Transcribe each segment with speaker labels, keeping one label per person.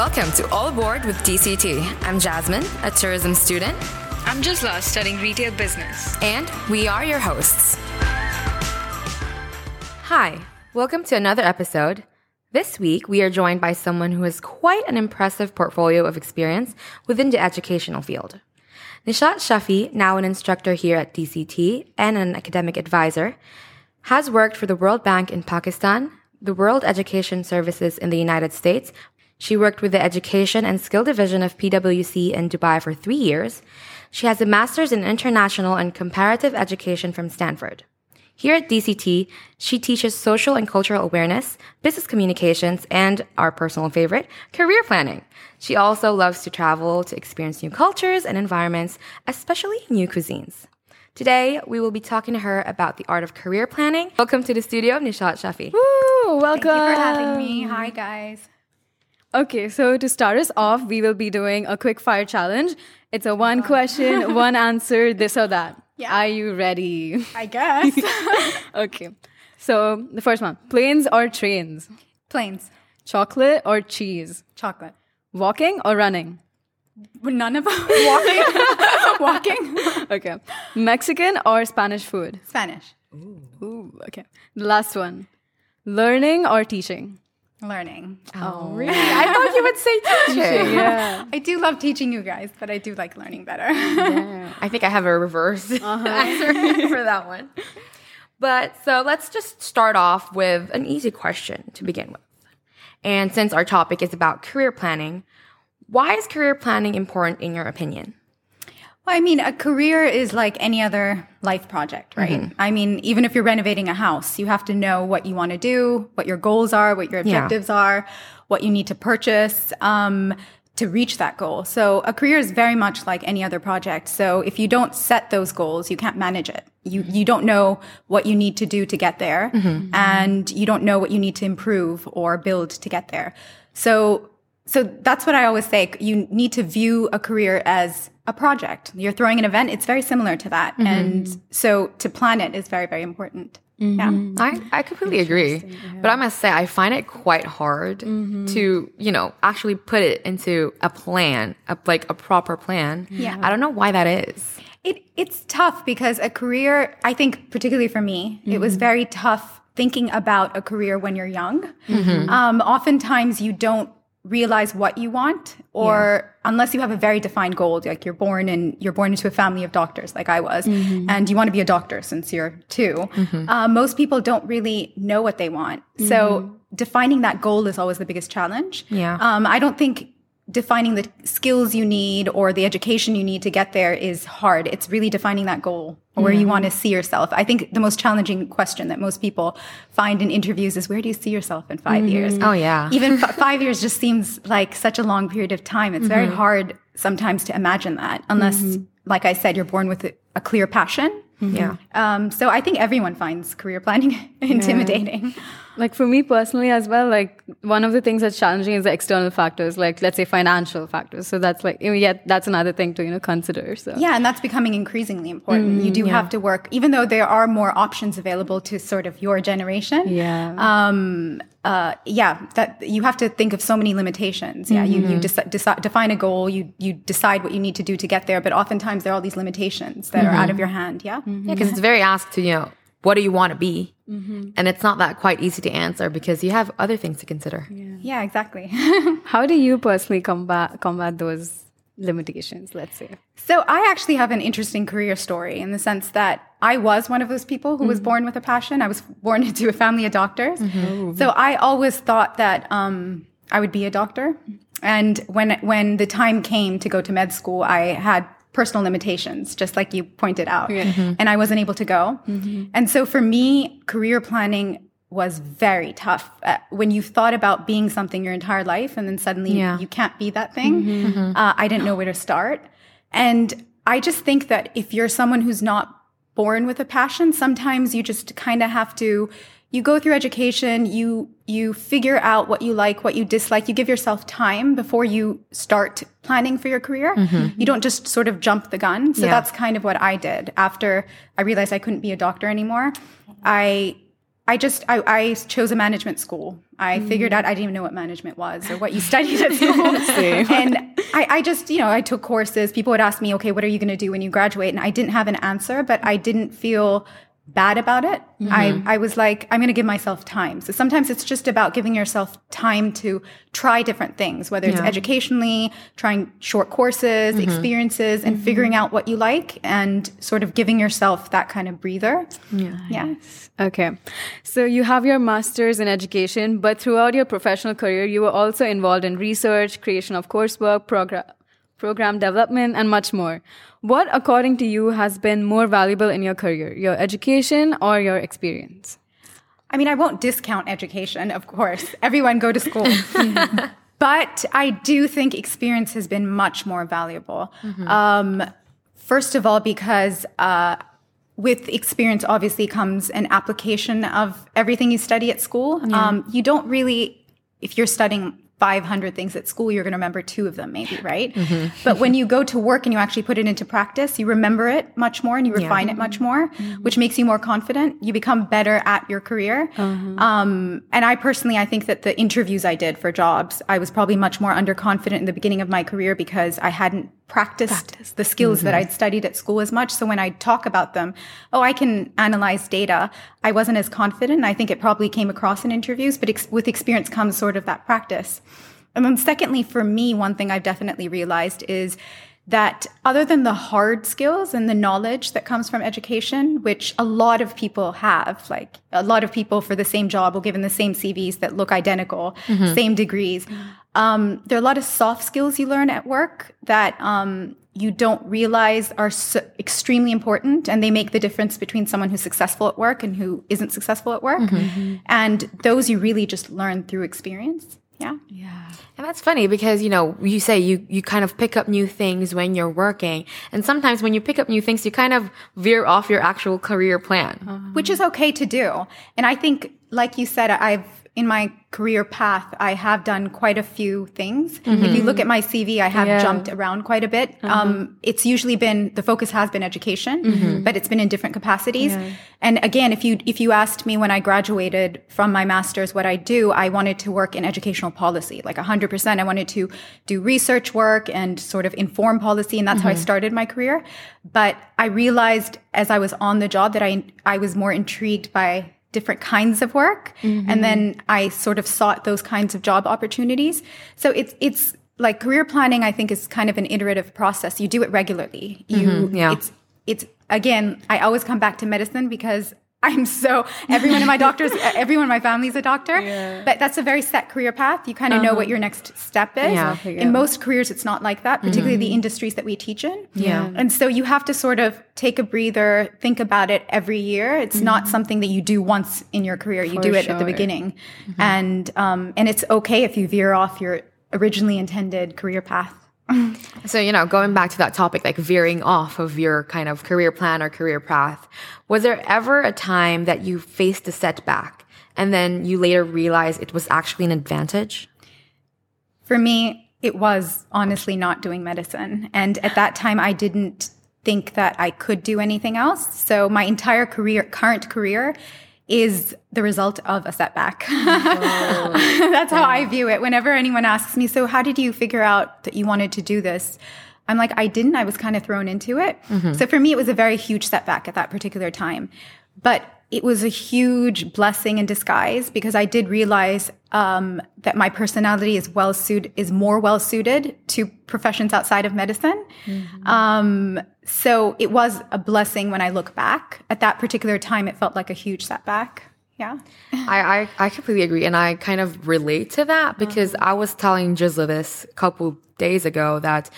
Speaker 1: Welcome to All Aboard with DCT. I'm Jasmine, a tourism student,
Speaker 2: I'm Jisla, studying retail business.
Speaker 1: and we are your hosts. Hi, welcome to another episode. This week, we are joined by someone who has quite an impressive portfolio of experience within the educational field. Nishaat Shafi, now an instructor here at DCT and an academic advisor, has worked for the World Bank in Pakistan, the World Education Services in the United States. She worked with the Education and Skill Division of PwC in Dubai for three years. She has a master's in international and comparative education from Stanford. Here at DCT, she teaches social and cultural awareness, business communications, and our personal favorite, career planning. She also loves to travel to experience new cultures and environments, especially new cuisines. Today, we will be talking to her about the art of career planning. Welcome to the studio, Nishaat Shafi.
Speaker 3: Woo, welcome.
Speaker 4: Thank you for having me. Hi, guys.
Speaker 3: Okay, so to start us off, we will be doing a quick fire challenge. It's a one uh-huh. question, one answer, this or that.
Speaker 4: Yeah.
Speaker 3: Are you ready?
Speaker 4: I guess.
Speaker 3: Okay. So the first one planes or trains?
Speaker 4: Planes,
Speaker 3: Chocolate or cheese?
Speaker 4: chocolate.
Speaker 3: Walking or running?
Speaker 4: None of them. Walking. Walking.
Speaker 3: Okay. Mexican or Spanish food?
Speaker 4: Spanish.
Speaker 3: Ooh, okay. The last one learning or teaching?
Speaker 4: Learning.
Speaker 1: Oh. oh, really? I thought you would say teaching.
Speaker 3: Yeah.
Speaker 4: I do love teaching you guys, but I do like learning better.
Speaker 1: I think I have a reverse uh-huh. answer for that one. But so let's just start off with an easy question to begin with. And since our topic is about career planning, why is career planning important in your opinion?
Speaker 4: Well, I mean, a career is like any other life project, right? Mm-hmm. I mean, even if you're renovating a house, you have to know what you want to do, what your goals are, what your
Speaker 1: Yeah.
Speaker 4: objectives are, what you need to purchase um, to reach that goal. So a career is very much like any other project. So if you don't set those goals, you can't manage it. You mm-hmm. you don't know what you need to do to get there, mm-hmm. and you don't know what you need to improve or build to get there. So so that's what I always say. You need to view a career as a project. You're throwing an event. It's very similar to that. Mm-hmm. And so to plan it is very, very important. Mm-hmm. Yeah.
Speaker 1: I, I completely agree. But I must say, I find it quite hard mm-hmm. to, you know, actually put it into a plan, a, like a proper plan.
Speaker 4: Yeah.
Speaker 1: I don't know why that is.
Speaker 4: It, it's tough because a career, I think, particularly for me, it was very tough thinking about a career when you're young. Um, oftentimes you don't realize what you want or unless you have a very defined goal like you're born and you're born into a family of doctors like i was and you want to be a doctor since you're 2 uh, most people don't really know what they want. So defining that goal is always the biggest challenge.
Speaker 1: Yeah.
Speaker 4: um, i don't think defining the skills you need or the education you need to get there is hard. It's really defining that goal or where you mm-hmm. want to see yourself. I think the most challenging question that most people find in interviews is where do you see yourself in 5 mm-hmm. years?
Speaker 1: Oh, yeah.
Speaker 4: Even f- five years just seems like such a long period of time. It's very mm-hmm. hard sometimes to imagine that unless, like I said, you're born with a, a clear passion.
Speaker 1: Yeah.
Speaker 4: Um, so I think everyone finds career planning intimidating.
Speaker 3: Like for me personally as well, like one of the things that's challenging is the external factors, like let's say financial factors. So that's like, you know, yeah, that's another thing to, you know, consider. So
Speaker 4: Yeah, and that's becoming increasingly important. you do have to work, even though there are more options available to sort of your generation.
Speaker 3: Yeah.
Speaker 4: Um, uh, yeah, that you have to think of so many limitations. Yeah, you, you deci- deci- define a goal, you, you decide what you need to do to get there, but oftentimes there are all these limitations that are out of your hand. Yeah.
Speaker 1: Yeah, because it's very asked to, you know, what do you want to be? Mm-hmm. And it's not that quite easy to answer because you have other things to consider.
Speaker 4: Yeah, exactly.
Speaker 3: how do you personally combat combat those limitations, let's say?
Speaker 4: So I actually have an interesting career story in the sense that I was one of those people who was mm-hmm. born with a passion. I was born into a family of doctors. Mm-hmm. Oh. So I always thought that um, I would be a doctor. And when when the time came to go to med school, I had personal limitations, just like you pointed out, and I wasn't able to go. And so for me, career planning was very tough. Uh, when you've thought about being something your entire life, and then suddenly
Speaker 1: Yeah.
Speaker 4: you can't be that thing, uh, I didn't know where to start. And I just think that if you're someone who's not born with a passion, sometimes you just kind of have to you go through education, you you figure out what you like, what you dislike, you give yourself time before you start planning for your career. Mm-hmm. You don't just sort of jump the gun. So
Speaker 1: Yeah.
Speaker 4: that's kind of what I did. After I realized I couldn't be a doctor anymore, I I just I, I chose a management school. I mm. figured out I didn't even know what management was or what you studied at school. and I, I just, you know, I took courses. People would ask me, okay, what are you going to do when you graduate? And I didn't have an answer, but I didn't feel bad about it. I, mm-hmm. I was like, I'm going to give myself time. So sometimes it's just about giving yourself time to try different things, whether it's educationally, trying short courses, mm-hmm. experiences, and mm-hmm. figuring out what you like and sort of giving yourself that kind of breather. Yeah. Yeah.
Speaker 3: Okay. So you have your master's in education, but throughout your professional career, you were also involved in research, creation of coursework, program, program development, and much more. What, according to you, has been more valuable in your career, your education or your experience?
Speaker 4: I mean, I won't discount education, of course. Everyone go to school. but I do think experience has been much more valuable. Um, first of all, because uh, with experience obviously comes an application of everything you study at school. Um, you don't really, if you're studying 500 things at school, you're going to remember two of them, maybe, right? Mm-hmm. Mm-hmm. But when you go to work and you actually put it into practice, you remember it much more and you refine it much mm-hmm. more, which makes you more confident. You become better at your career. Uh-huh. Um, and I personally, I think that the interviews I did for jobs, I was probably much more underconfident in the beginning of my career because I hadn't practiced the skills that I'd studied at school as much. So when I talk about them, oh, I can analyze data. I wasn't as confident. I think it probably came across in interviews, but ex- with experience comes sort of that practice. And then secondly, for me, one thing I've definitely realized is that other than the hard skills and the knowledge that comes from education, which a lot of people have, like a lot of people for the same job will given the same CVs that look identical, same degrees. Um, there are a lot of soft skills you learn at work that um, you don't realize are so extremely important and they make the difference between someone who's successful at work and who isn't successful at work. And those you really just learn through experience. Yeah. Yeah.
Speaker 1: And that's funny because, you know, you say you, you kind of pick up new things when you're working. And sometimes when you pick up new things, you kind of veer off your actual career plan. Uh-huh.
Speaker 4: which is okay to do. And I think, like you said, I've in my career path, I have done quite a few things. If you mm-hmm. look at my CV, I have
Speaker 3: Yeah.
Speaker 4: jumped around quite a bit. Uh-huh. Um, it's usually been the focus has been education, mm-hmm. but it's been in different capacities. And again, if you if you asked me when I graduated from my master's what I do, I wanted to work in educational policy, like hundred percent. I wanted to do research work and sort of inform policy, and that's how I mm-hmm. started my career. But I realized as I was on the job that I I was more intrigued by different kinds of work. And mm-hmm. then I sort of sought those kinds of job opportunities. So it's, it's like career planning, I think is kind of an iterative process. You do it regularly. You, mm-hmm.
Speaker 1: yeah.
Speaker 4: it's, it's again, I always come back to medicine because I'm so everyone in my doctors, everyone in my family is a doctor. Yeah. But that's a very set career path. You kind of know what uh-huh. your next step is.
Speaker 1: Yeah.
Speaker 4: In most careers, it's not like that, particularly mm-hmm. the industries that we teach in.
Speaker 1: Yeah.
Speaker 4: And so you have to sort of take a breather, think about it every year. It's not mm-hmm. something that you do once in your career. You do it at the
Speaker 3: sure.
Speaker 4: beginning, mm-hmm. and um, and it's okay if you veer off your originally intended career path.
Speaker 1: So, you know, going back to that topic, like veering off of your kind of career plan or career path, was there ever a time that you faced a setback and then you later realized it was actually an advantage?
Speaker 4: For me, it was honestly not doing medicine, and at that time, I didn't think that I could do anything else. So my entire career, current career. Is the result of a setback. That's how I view it. Whenever anyone asks me, so how did you figure out that you wanted to do this? I'm like, I didn't. I was kind of thrown into it. So for me, it was a very huge setback at that particular time. But it was a huge blessing in disguise because I did realize um, that my personality is well suited, is more well suited to professions outside of medicine. Um, so it was a blessing when I look back. At that particular time, it felt like a huge setback. Yeah.
Speaker 1: I, I, I completely agree. And I kind of relate to that because mm-hmm. I was telling Jizla this a couple days ago that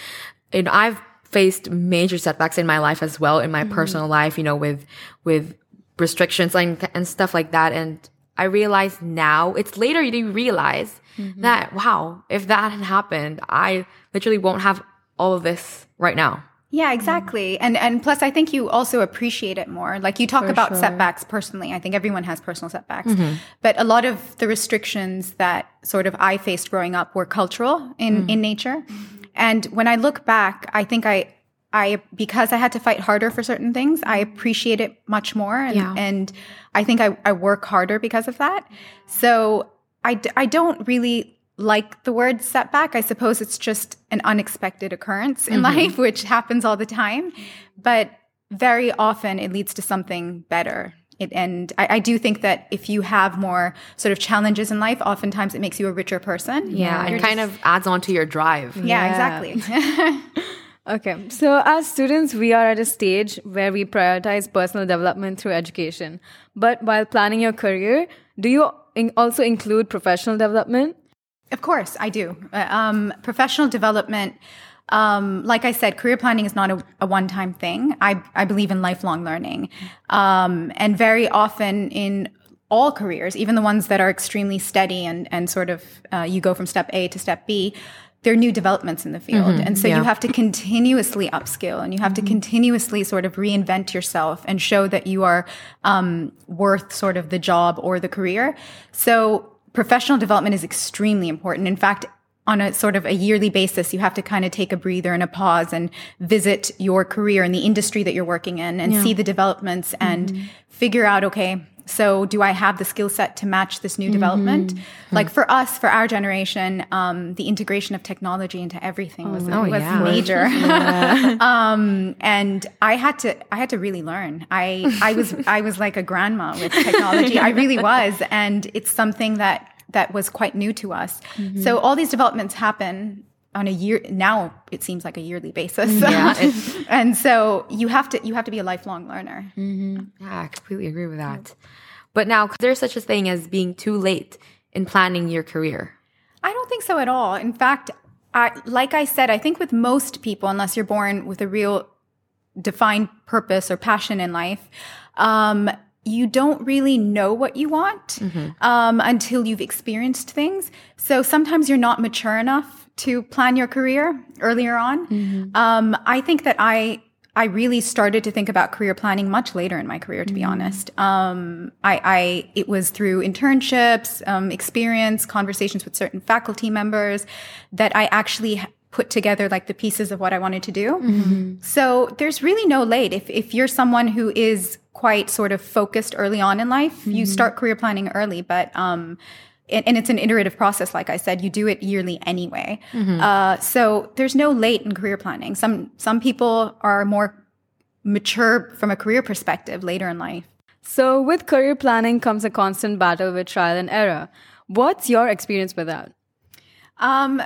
Speaker 1: you know, I've faced major setbacks in my life as well, in my mm-hmm. personal life, you know, with, with restrictions and, and stuff like that. And I realize now, it's later you realize mm-hmm. that, wow, if that had happened, I literally won't have all of this right now.
Speaker 4: Yeah, exactly. And and plus I think you also appreciate it more. Like you talk about setbacks personally. I think everyone has personal setbacks. Mm-hmm. But a lot of the restrictions that sort of I faced growing up were cultural in mm. in nature. And when I look back, I think I I because I had to fight harder for certain things, I appreciate it much more, and,
Speaker 1: Yeah.
Speaker 4: and I think I, I work harder because of that. So I d- I don't really like the word setback. I suppose it's just an unexpected occurrence in mm-hmm. life, which happens all the time, but very often it leads to something better. It, and I, I do think that if you have more sort of challenges in life, oftentimes it makes you a richer person.
Speaker 1: Yeah,
Speaker 4: You're
Speaker 1: it kind of adds on to your drive.
Speaker 4: yeah,
Speaker 3: Yeah.
Speaker 4: exactly.
Speaker 3: Okay, so as students, we are at a stage where we prioritize personal development through education. But while planning your career, do you in- also include professional development?
Speaker 4: Of course, I do. Uh, Um, professional development, um, like I said, career planning is not a, a one-time thing. I, I believe in lifelong learning, um, and very often in all careers, even the ones that are extremely steady and and sort of uh, you go from step A to step B. There are new developments in the field. And so
Speaker 1: yeah.
Speaker 4: you have to continuously upskill and you have to continuously sort of reinvent yourself and show that you are um, worth sort of the job or the career. So professional development is extremely important. In fact, on a sort of a yearly basis, you have to kind of take a breather and a pause and visit your career and the industry that you're working in and see the developments and mm-hmm. figure out, okay, so do I have the skill set to match this new development? Like for us, for our generation, um, the integration of technology into everything was,
Speaker 1: Oh,
Speaker 4: was
Speaker 1: yeah.
Speaker 4: major. um, and I had to, I had to really learn. I, I was, I was like a grandma with technology. I really was. And it's something that, that was quite new to us. So all these developments happen on a year now it seems like a yearly basis
Speaker 1: Yeah,
Speaker 4: and so you have to you have to be a lifelong learner
Speaker 1: Yeah, I completely agree with that. But now, there's such a thing as being too late in planning your career.
Speaker 4: I don't think so at all. In fact, I, like I said, I think with most people, unless you're born with a real defined purpose or passion in life, um, you don't really know what you want um, until you've experienced things. So sometimes you're not mature enough to plan your career earlier on. Um, I think that I I really started to think about career planning much later in my career, to be honest. Um, I, I it was through internships, um, experience, conversations with certain faculty members that I actually put together like the pieces of what I wanted to do. So there's really no late. If if you're someone who is quite sort of focused early on in life, you start career planning early, but um, and, and it's an iterative process. Like I said, you do it yearly anyway. Uh, so there's no late in career planning. Some some people are more mature from a career perspective later in life.
Speaker 3: So, with career planning comes a constant battle with trial and error. What's your experience with that?
Speaker 4: Um,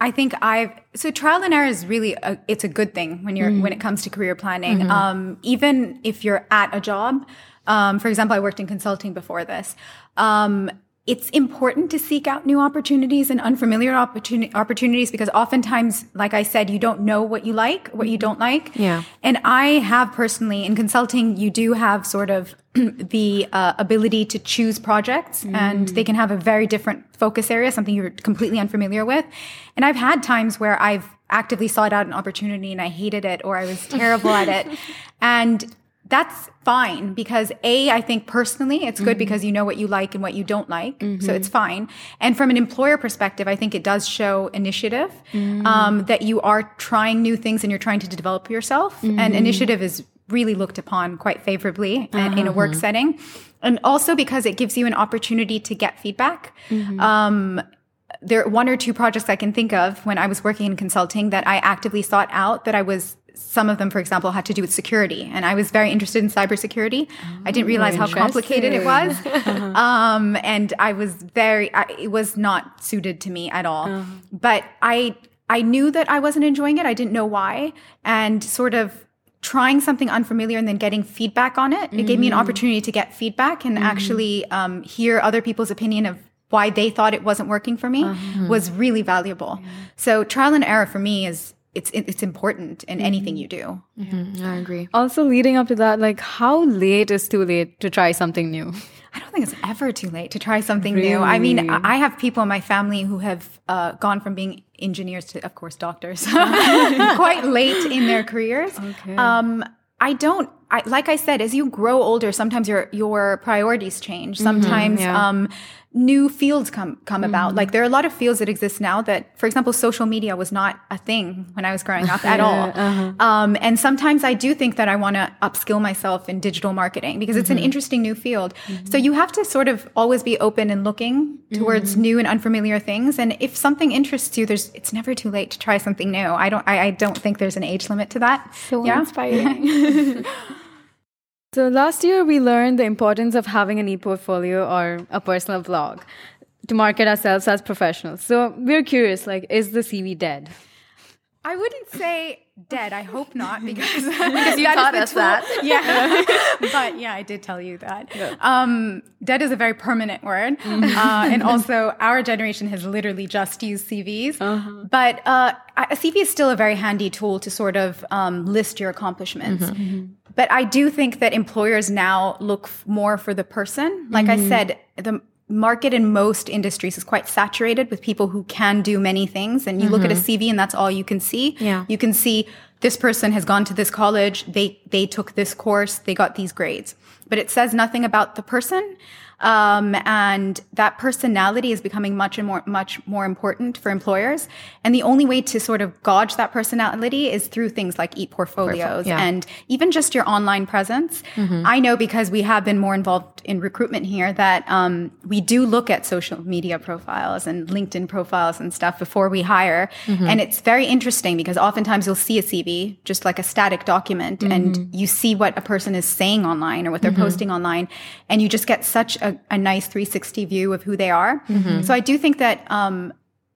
Speaker 4: I think I've so trial and error is really a, it's a good thing when you're when it comes to career planning. Um, even if you're at a job, um, for example, I worked in consulting before this. Um, it's important to seek out new opportunities and unfamiliar opportuni- opportunities because oftentimes, like I said, you don't know what you like, what you don't like.
Speaker 1: Yeah.
Speaker 4: And I have personally in consulting, you do have sort of the uh, ability to choose projects and they can have a very different focus area, something you're completely unfamiliar with. And I've had times where I've actively sought out an opportunity and I hated it or I was terrible at it. And that's fine because A, I think personally it's good mm-hmm. because you know what you like and what you don't like. So mm-hmm. it's fine. And from an employer perspective, I think it does show initiative, mm. um, that you are trying new things and you're trying to develop yourself. And mm-hmm. initiative is really looked upon quite favorably in- in a work uh-huh. setting. And also because it gives you an opportunity to get feedback. Um, there are one or two projects I can think of when I was working in consulting that I actively sought out that I was some of them, for example, had to do with security. And I was very interested in cybersecurity. I didn't realize how complicated it was. Uh-huh. um, and I was very, I, it was not suited to me at all. Uh-huh. But I, I knew that I wasn't enjoying it. I didn't know why. And sort of trying something unfamiliar and then getting feedback on it, it gave me an mm-hmm. opportunity to get feedback and mm-hmm. actually um, hear other people's opinion of why they thought it wasn't working for me uh-huh. was really valuable. So trial and error for me is it's it's important in anything you do.
Speaker 1: I agree.
Speaker 3: Also, leading up to that, like, how late is too late to try something new?
Speaker 4: I don't think it's ever too late to try something new. I mean, I I have people in my family who have uh, gone from being engineers to, of course, doctors, quite late in their careers. Um, I don't. I, like I said, as you grow older, sometimes your your priorities change. Sometimes
Speaker 1: yeah.
Speaker 4: um, new fields come come about. Mm-hmm. Like there are a lot of fields that exist now that, for example, social media was not a thing when I was growing up at all. Uh-huh. Um, and sometimes I do think that I want to upskill myself in digital marketing because it's an mm-hmm. interesting new field. Mm-hmm. So you have to sort of always be open and looking towards new and unfamiliar things. And if something interests you, there's it's never too late to try something new. I don't I, I don't think there's an age limit to that.
Speaker 5: So
Speaker 4: Yeah.
Speaker 5: inspiring.
Speaker 3: So last year we learned the importance of having an e-portfolio or a personal blog to market ourselves as professionals. So we're curious, like, is the CV dead?
Speaker 4: I wouldn't say dead. I hope not because
Speaker 1: Because you taught us that.
Speaker 4: Yeah, but yeah, I did tell you that. Um, dead is a very permanent word, uh, and also our generation has literally just used CVs. But uh, a CV is still a very handy tool to sort of um, list your accomplishments. But I do think that employers now look f- more for the person. Like I mm-hmm. said, the market in most industries is quite saturated with people who can do many things. And you look at a mm-hmm. CV and that's all you can see.
Speaker 1: Yeah.
Speaker 4: You can see this person has gone to this college. They, they took this course. They got these grades, but it says nothing about the person. Um, and that personality is becoming much and more, much more important for employers. And the only way to sort of gauge that personality is through things like e-portfolios
Speaker 1: yeah.
Speaker 4: and even just your online presence. I know because we have been more involved in recruitment here that um, we do look at social media profiles and LinkedIn profiles and stuff before we hire. And it's very interesting because oftentimes you'll see a CV, just like a static document, and you see what a person is saying online or what they're posting online, and you just get such a, a nice 360 view of who they are. So I do think that um,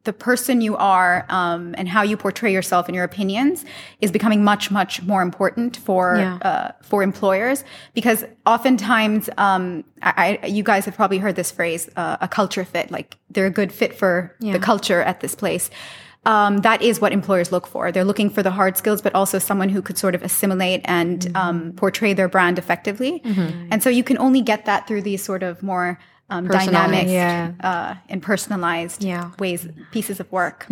Speaker 4: the person you are um, and how you portray yourself and your opinions is becoming much much more important for
Speaker 1: Yeah.
Speaker 4: uh, for employers. Because oftentimes um, I, I, you guys have probably heard this phrase uh, a culture fit like they're a good fit for the culture at this place. Um, that is what employers look for. They're looking for the hard skills but also someone who could sort of assimilate and um, portray their brand effectively. And so you can only get that through these sort of more um, dynamic
Speaker 1: yeah.
Speaker 4: uh, and personalized
Speaker 1: Yeah.
Speaker 4: ways, pieces of work.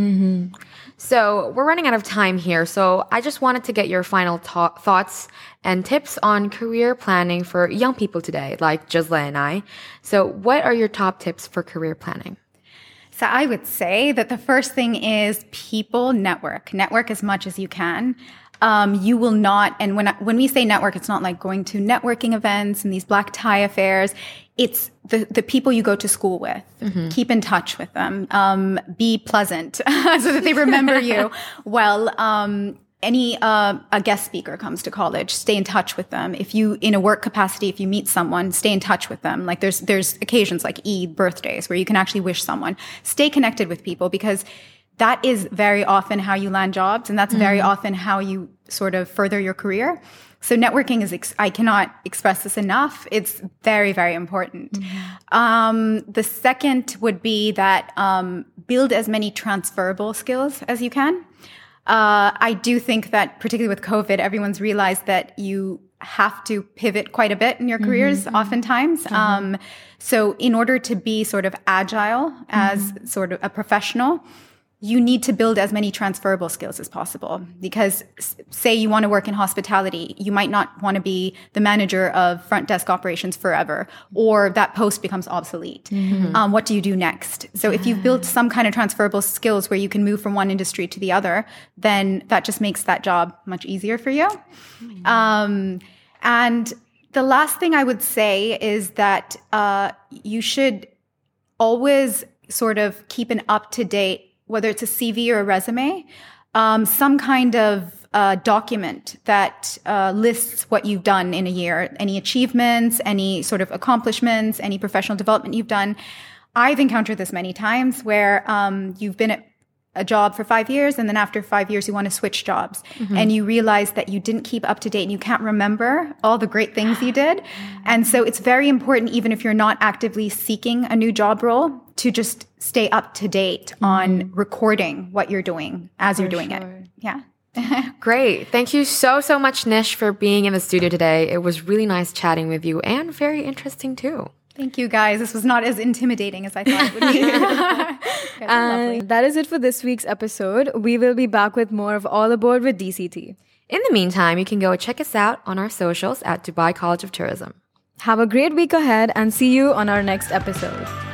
Speaker 1: So we're running out of time here. So I just wanted to get your final ta- thoughts and tips on career planning for young people today, like Jazla and I. So what are your top tips for career planning?
Speaker 4: So I would say that the first thing is people network. Network as much as you can. Um, you will not, and when I, when we say network, it's not like going to networking events and these black tie affairs. It's the the people you go to school with. Keep in touch with them. Um, be pleasant so that they remember you. well, um, any uh, a guest speaker comes to college, stay in touch with them. If you in a work capacity, if you meet someone, stay in touch with them. Like there's there's occasions like Eid, birthdays, where you can actually wish someone. Stay connected with people because that is very often how you land jobs, and that's very often how you sort of further your career. So networking is ex- I cannot express this enough. It's very very important. Um, the second would be that um, build as many transferable skills as you can. Uh, I do think that, particularly with COVID, everyone's realized that you have to pivot quite a bit in your careers, oftentimes. Um, so, in order to be sort of agile as sort of a professional, you need to build as many transferable skills as possible. Because say you want to work in hospitality you might not want to be the manager of front desk operations forever or that post becomes obsolete. Um, what do you do next? So if you've built some kind of transferable skills where you can move from one industry to the other then that just makes that job much easier for you. Um, and the last thing i would say is that uh, you should always sort of keep an up to date, whether it's a CV or a resume, um, some kind of uh, document that uh, lists what you've done in a year, any achievements, any sort of accomplishments, any professional development you've done. I've encountered this many times where um, you've been at a job for five years and then after five years you want to switch jobs. And you realize that you didn't keep up to date and you can't remember all the great things you did. And so it's very important even if you're not actively seeking a new job role to just stay up to date mm-hmm. on recording what you're doing as you're doing it yeah
Speaker 1: Great. Thank you so, so much, Nish, for being in the studio today. It was really nice chatting with you and very interesting too.
Speaker 4: thank you guys this was not as intimidating as i thought it would be You guys are uh, lovely.
Speaker 3: And that is it for this week's episode. We will be back with more of All Aboard with DCT.
Speaker 1: In the meantime, you can go check us out on our socials at Dubai College of Tourism.
Speaker 3: Have a great week ahead and see you on our next episode.